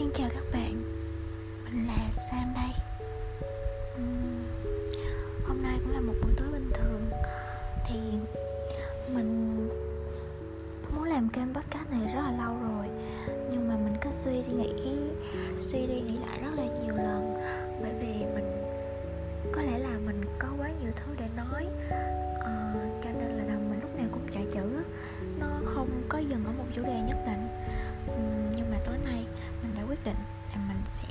Xin chào các bạn, mình là Sam đây. Uhm, Hôm nay cũng là một buổi tối bình thường. Thì mình muốn làm kênh podcast này rất là lâu rồi. Nhưng mà mình cứ suy đi nghĩ, suy đi nghĩ lại rất là nhiều lần. Bởi vì mình, có lẽ là mình có quá nhiều thứ để nói. À, Cho nên là đầu mình lúc nào cũng chạy chữ. Nó không có dừng ở một định là mình sẽ